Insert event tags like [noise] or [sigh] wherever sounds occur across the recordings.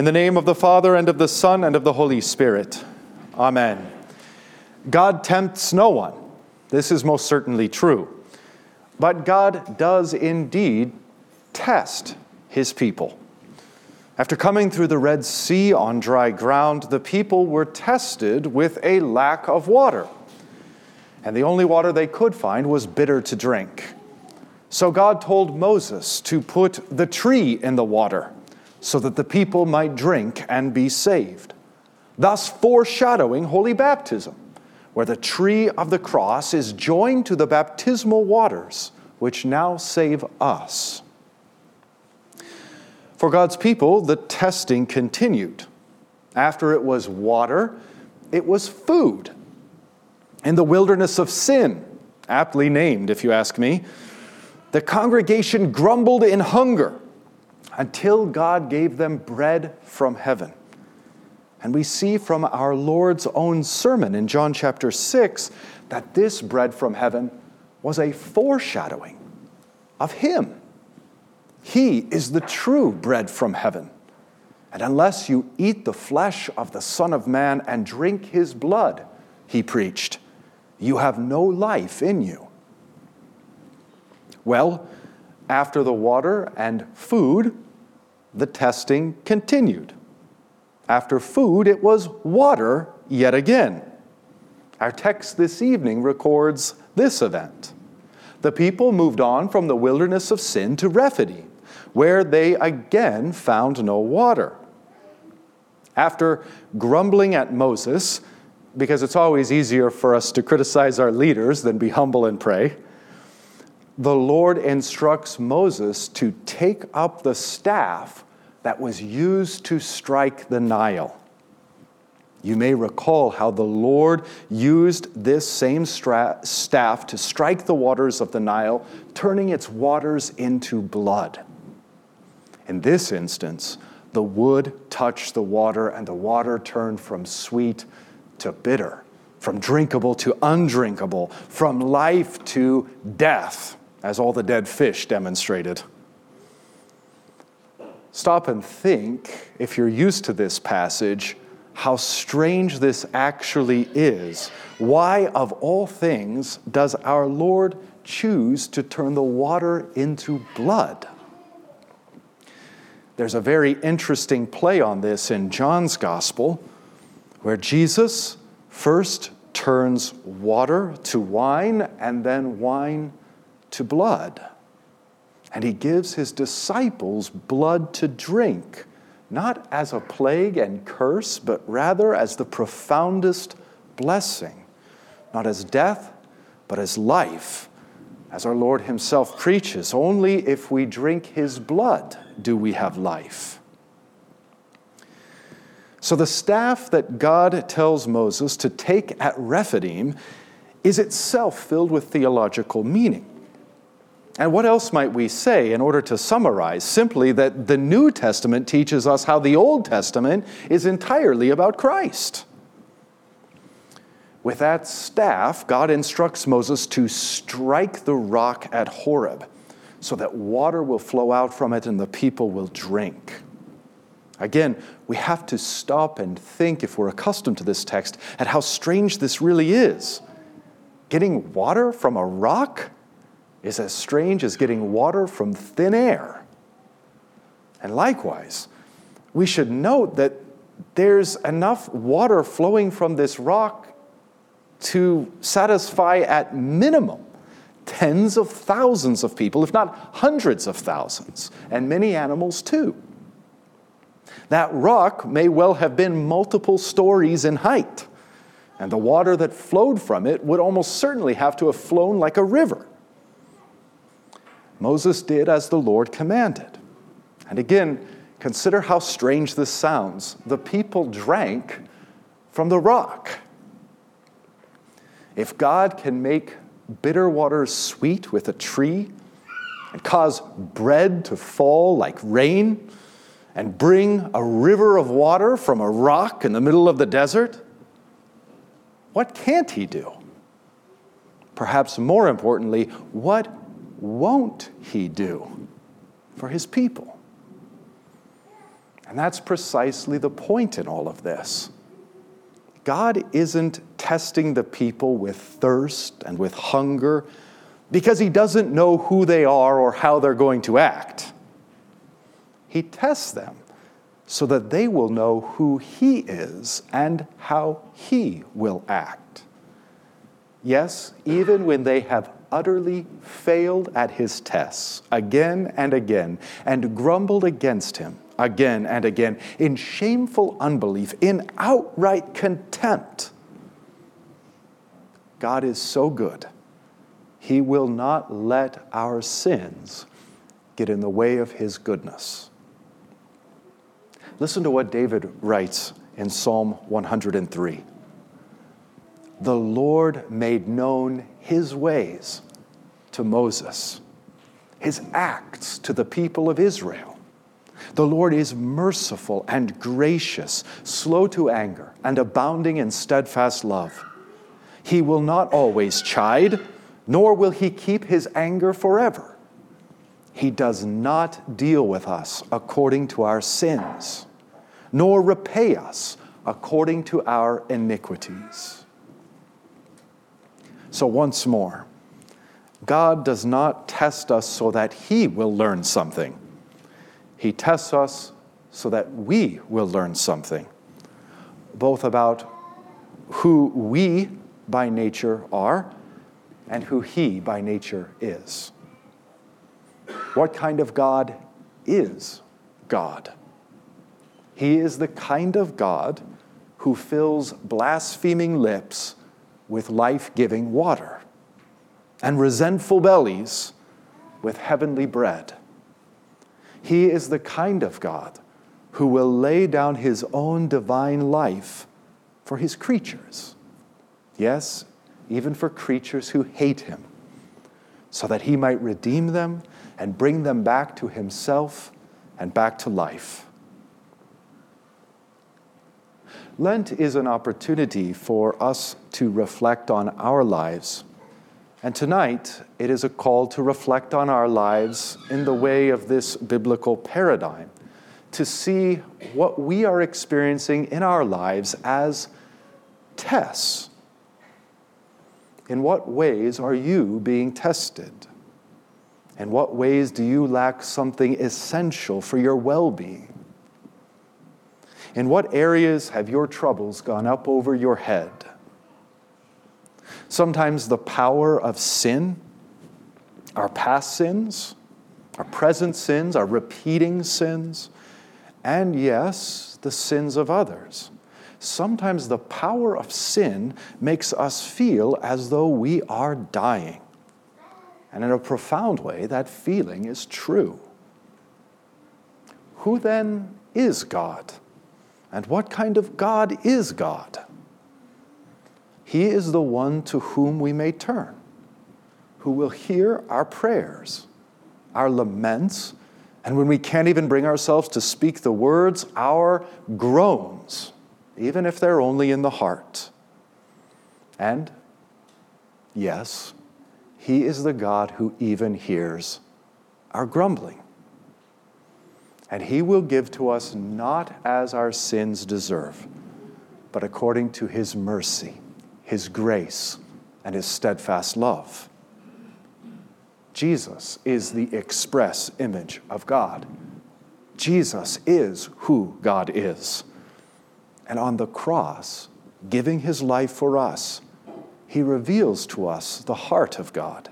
In the name of the Father, and of the Son, and of the Holy Spirit. Amen. God tempts no one. This is most certainly true. But God does indeed test his people. After coming through the Red Sea on dry ground, the people were tested with a lack of water. And the only water they could find was bitter to drink. So God told Moses to put the tree in the water so that the people might drink and be saved, thus foreshadowing holy baptism, where the tree of the cross is joined to the baptismal waters, which now save us. For God's people, the testing continued. After it was water, it was food. In the wilderness of sin, aptly named, if you ask me, the congregation grumbled in hunger until God gave them bread from heaven. And we see from our Lord's own sermon in John chapter 6 that this bread from heaven was a foreshadowing of Him. He is the true bread from heaven. And unless you eat the flesh of the Son of Man and drink His blood, he preached, you have no life in you. Well, after the water and food, the testing continued. After food, it was water yet again. Our text this evening records this event. The people moved on from the wilderness of sin to Rephidim, where they again found no water. After grumbling at Moses, because it's always easier for us to criticize our leaders than be humble and pray, the Lord instructs Moses to take up the staff that was used to strike the Nile. You may recall how the Lord used this same stra- staff to strike the waters of the Nile, turning its waters into blood. In this instance, the wood touched the water, and the water turned from sweet to bitter, from drinkable to undrinkable, from life to death, as all the dead fish demonstrated. Stop and think, if you're used to this passage, how strange this actually is. Why, of all things, does our Lord choose to turn the water into blood? There's a very interesting play on this in John's Gospel, where Jesus first turns water to wine and then wine to blood. And he gives his disciples blood to drink, not as a plague and curse, but rather as the profoundest blessing, not as death, but as life. As our Lord himself preaches, only if we drink his blood do we have life. So, the staff that God tells Moses to take at Rephidim is itself filled with theological meaning. And what else might we say in order to summarize? Simply that the New Testament teaches us how the Old Testament is entirely about Christ. With that staff, God instructs Moses to strike the rock at Horeb so that water will flow out from it and the people will drink. Again, we have to stop and think, if we're accustomed to this text, at how strange this really is. Getting water from a rock? Is as strange as getting water from thin air. And likewise, we should note that there's enough water flowing from this rock to satisfy at minimum tens of thousands of people, if not hundreds of thousands, and many animals too. That rock may well have been multiple stories in height, and the water that flowed from it would almost certainly have to have flown like a river. Moses did as the Lord commanded. And again, consider how strange this sounds. The people drank from the rock. If God can make bitter waters sweet with a tree, and cause bread to fall like rain, and bring a river of water from a rock in the middle of the desert, what can't He do? Perhaps more importantly, what won't he do for his people? And that's precisely the point in all of this. God isn't testing the people with thirst and with hunger because he doesn't know who they are or how they're going to act. He tests them so that they will know who he is and how he will act. Yes, even when they have utterly failed at his tests again and again and grumbled against him again and again in shameful unbelief, in outright contempt. God is so good, He will not let our sins get in the way of His goodness. Listen to what David writes in Psalm 103 The Lord made known His ways to Moses, His acts to the people of Israel. The Lord is merciful and gracious, slow to anger, and abounding in steadfast love. He will not always chide, nor will he keep his anger forever. He does not deal with us according to our sins, nor repay us according to our iniquities. So, once more, God does not test us so that he will learn something he tests us so that we will learn something, both about who we by nature are and who He by nature is. What kind of God is God? He is the kind of God who fills blaspheming lips with life giving water and resentful bellies with heavenly bread. He is the kind of God who will lay down his own divine life for his creatures. Yes, even for creatures who hate him, so that he might redeem them and bring them back to himself and back to life. Lent is an opportunity for us to reflect on our lives and tonight, it is a call to reflect on our lives in the way of this biblical paradigm, to see what we are experiencing in our lives as tests. In what ways are you being tested? In what ways do you lack something essential for your well being? In what areas have your troubles gone up over your head? Sometimes the power of sin, our past sins, our present sins, our repeating sins, and yes, the sins of others. Sometimes the power of sin makes us feel as though we are dying. And in a profound way, that feeling is true. Who then is God? And what kind of God is God? He is the one to whom we may turn, who will hear our prayers, our laments, and when we can't even bring ourselves to speak the words, our groans, even if they're only in the heart. And yes, He is the God who even hears our grumbling. And He will give to us not as our sins deserve, but according to His mercy his grace, and his steadfast love. Jesus is the express image of God. Jesus is who God is. And on the cross, giving his life for us, he reveals to us the heart of God.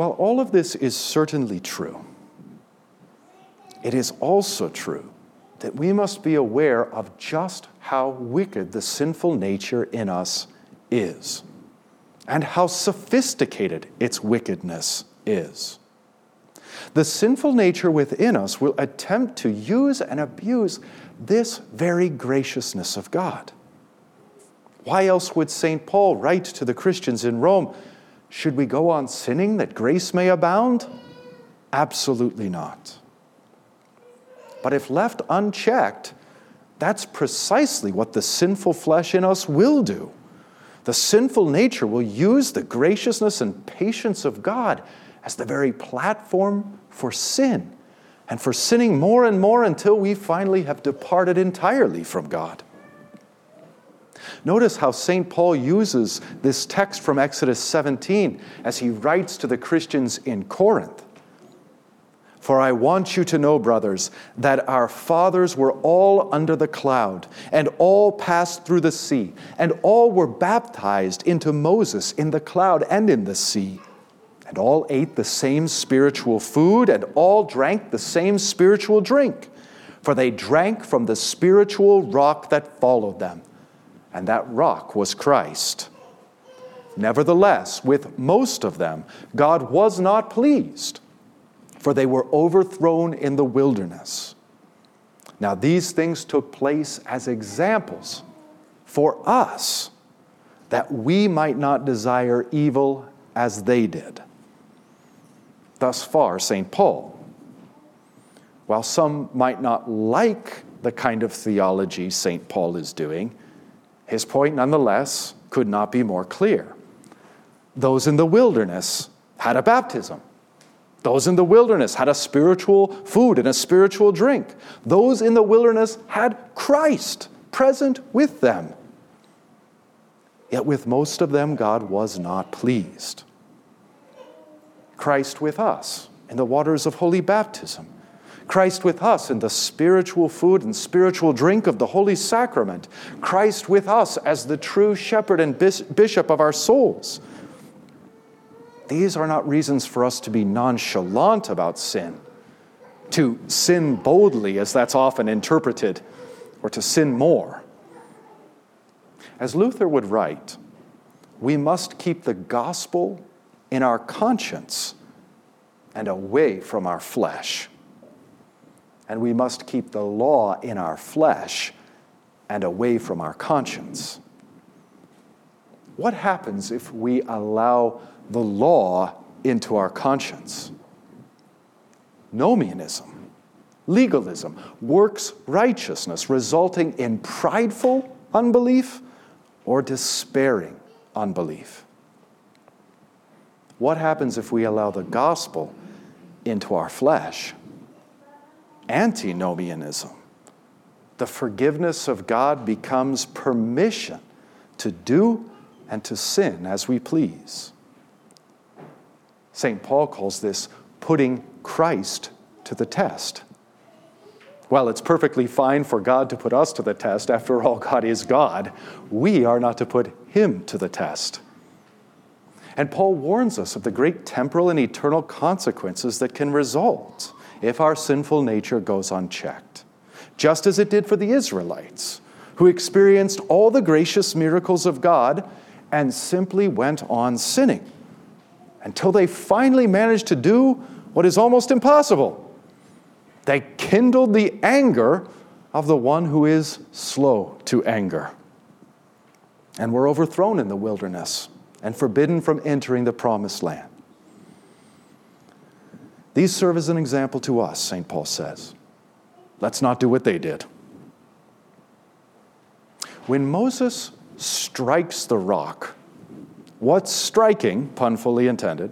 While all of this is certainly true, it is also true that we must be aware of just how wicked the sinful nature in us is and how sophisticated its wickedness is. The sinful nature within us will attempt to use and abuse this very graciousness of God. Why else would St. Paul write to the Christians in Rome, Should we go on sinning that grace may abound? Absolutely not. But if left unchecked, that's precisely what the sinful flesh in us will do. The sinful nature will use the graciousness and patience of God as the very platform for sin and for sinning more and more until we finally have departed entirely from God. Notice how St. Paul uses this text from Exodus 17 as he writes to the Christians in Corinth. For I want you to know, brothers, that our fathers were all under the cloud, and all passed through the sea, and all were baptized into Moses in the cloud and in the sea. And all ate the same spiritual food, and all drank the same spiritual drink, for they drank from the spiritual rock that followed them, and that rock was Christ. Nevertheless, with most of them, God was not pleased for they were overthrown in the wilderness. Now, these things took place as examples for us, that we might not desire evil as they did. Thus far, St. Paul. While some might not like the kind of theology St. Paul is doing, his point nonetheless could not be more clear. Those in the wilderness had a baptism. Those in the wilderness had a spiritual food and a spiritual drink. Those in the wilderness had Christ present with them. Yet with most of them, God was not pleased. Christ with us in the waters of holy baptism. Christ with us in the spiritual food and spiritual drink of the Holy Sacrament. Christ with us as the true shepherd and bishop of our souls. These are not reasons for us to be nonchalant about sin, to sin boldly, as that's often interpreted, or to sin more. As Luther would write, we must keep the gospel in our conscience and away from our flesh. And we must keep the law in our flesh and away from our conscience. What happens if we allow the law into our conscience. Nomianism, legalism, works righteousness, resulting in prideful unbelief or despairing unbelief. What happens if we allow the gospel into our flesh? Antinomianism. The forgiveness of God becomes permission to do and to sin as we please. St. Paul calls this putting Christ to the test. While it's perfectly fine for God to put us to the test. After all, God is God. We are not to put Him to the test. And Paul warns us of the great temporal and eternal consequences that can result if our sinful nature goes unchecked, just as it did for the Israelites, who experienced all the gracious miracles of God and simply went on sinning until they finally managed to do what is almost impossible. They kindled the anger of the one who is slow to anger and were overthrown in the wilderness and forbidden from entering the promised land. These serve as an example to us, St. Paul says. Let's not do what they did. When Moses strikes the rock, What's striking, pun fully intended,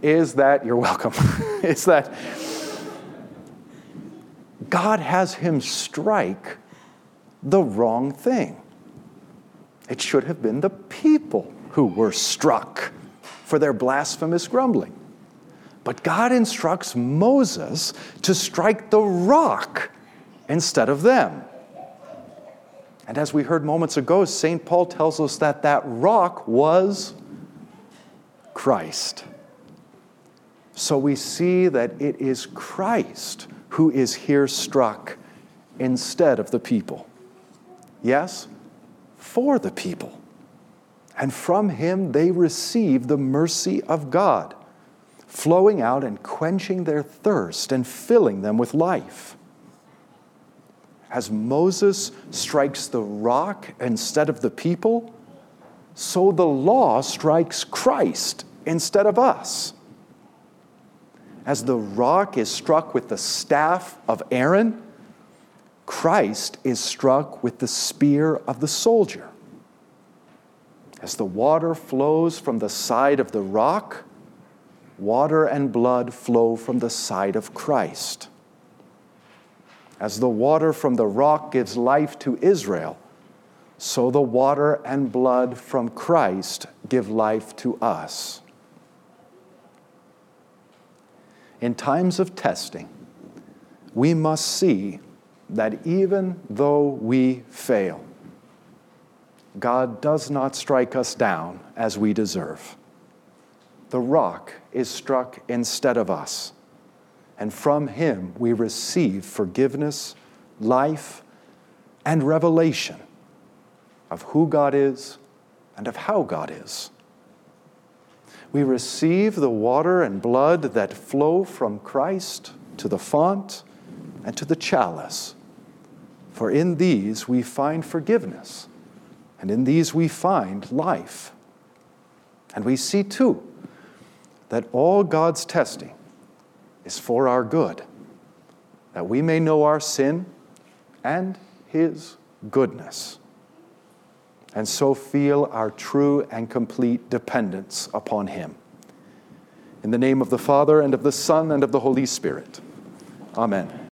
is that, you're welcome, [laughs] is that God has him strike the wrong thing. It should have been the people who were struck for their blasphemous grumbling. But God instructs Moses to strike the rock instead of them. And as we heard moments ago, St. Paul tells us that that rock was Christ. So we see that it is Christ who is here struck instead of the people. Yes, for the people. And from him they receive the mercy of God, flowing out and quenching their thirst and filling them with life as Moses strikes the rock instead of the people, so the law strikes Christ instead of us. As the rock is struck with the staff of Aaron, Christ is struck with the spear of the soldier. As the water flows from the side of the rock, water and blood flow from the side of Christ. As the water from the rock gives life to Israel, so the water and blood from Christ give life to us. In times of testing, we must see that even though we fail, God does not strike us down as we deserve. The rock is struck instead of us and from him we receive forgiveness, life, and revelation of who God is and of how God is. We receive the water and blood that flow from Christ to the font and to the chalice. For in these we find forgiveness, and in these we find life. And we see too that all God's testing is for our good, that we may know our sin and His goodness, and so feel our true and complete dependence upon Him. In the name of the Father, and of the Son, and of the Holy Spirit. Amen.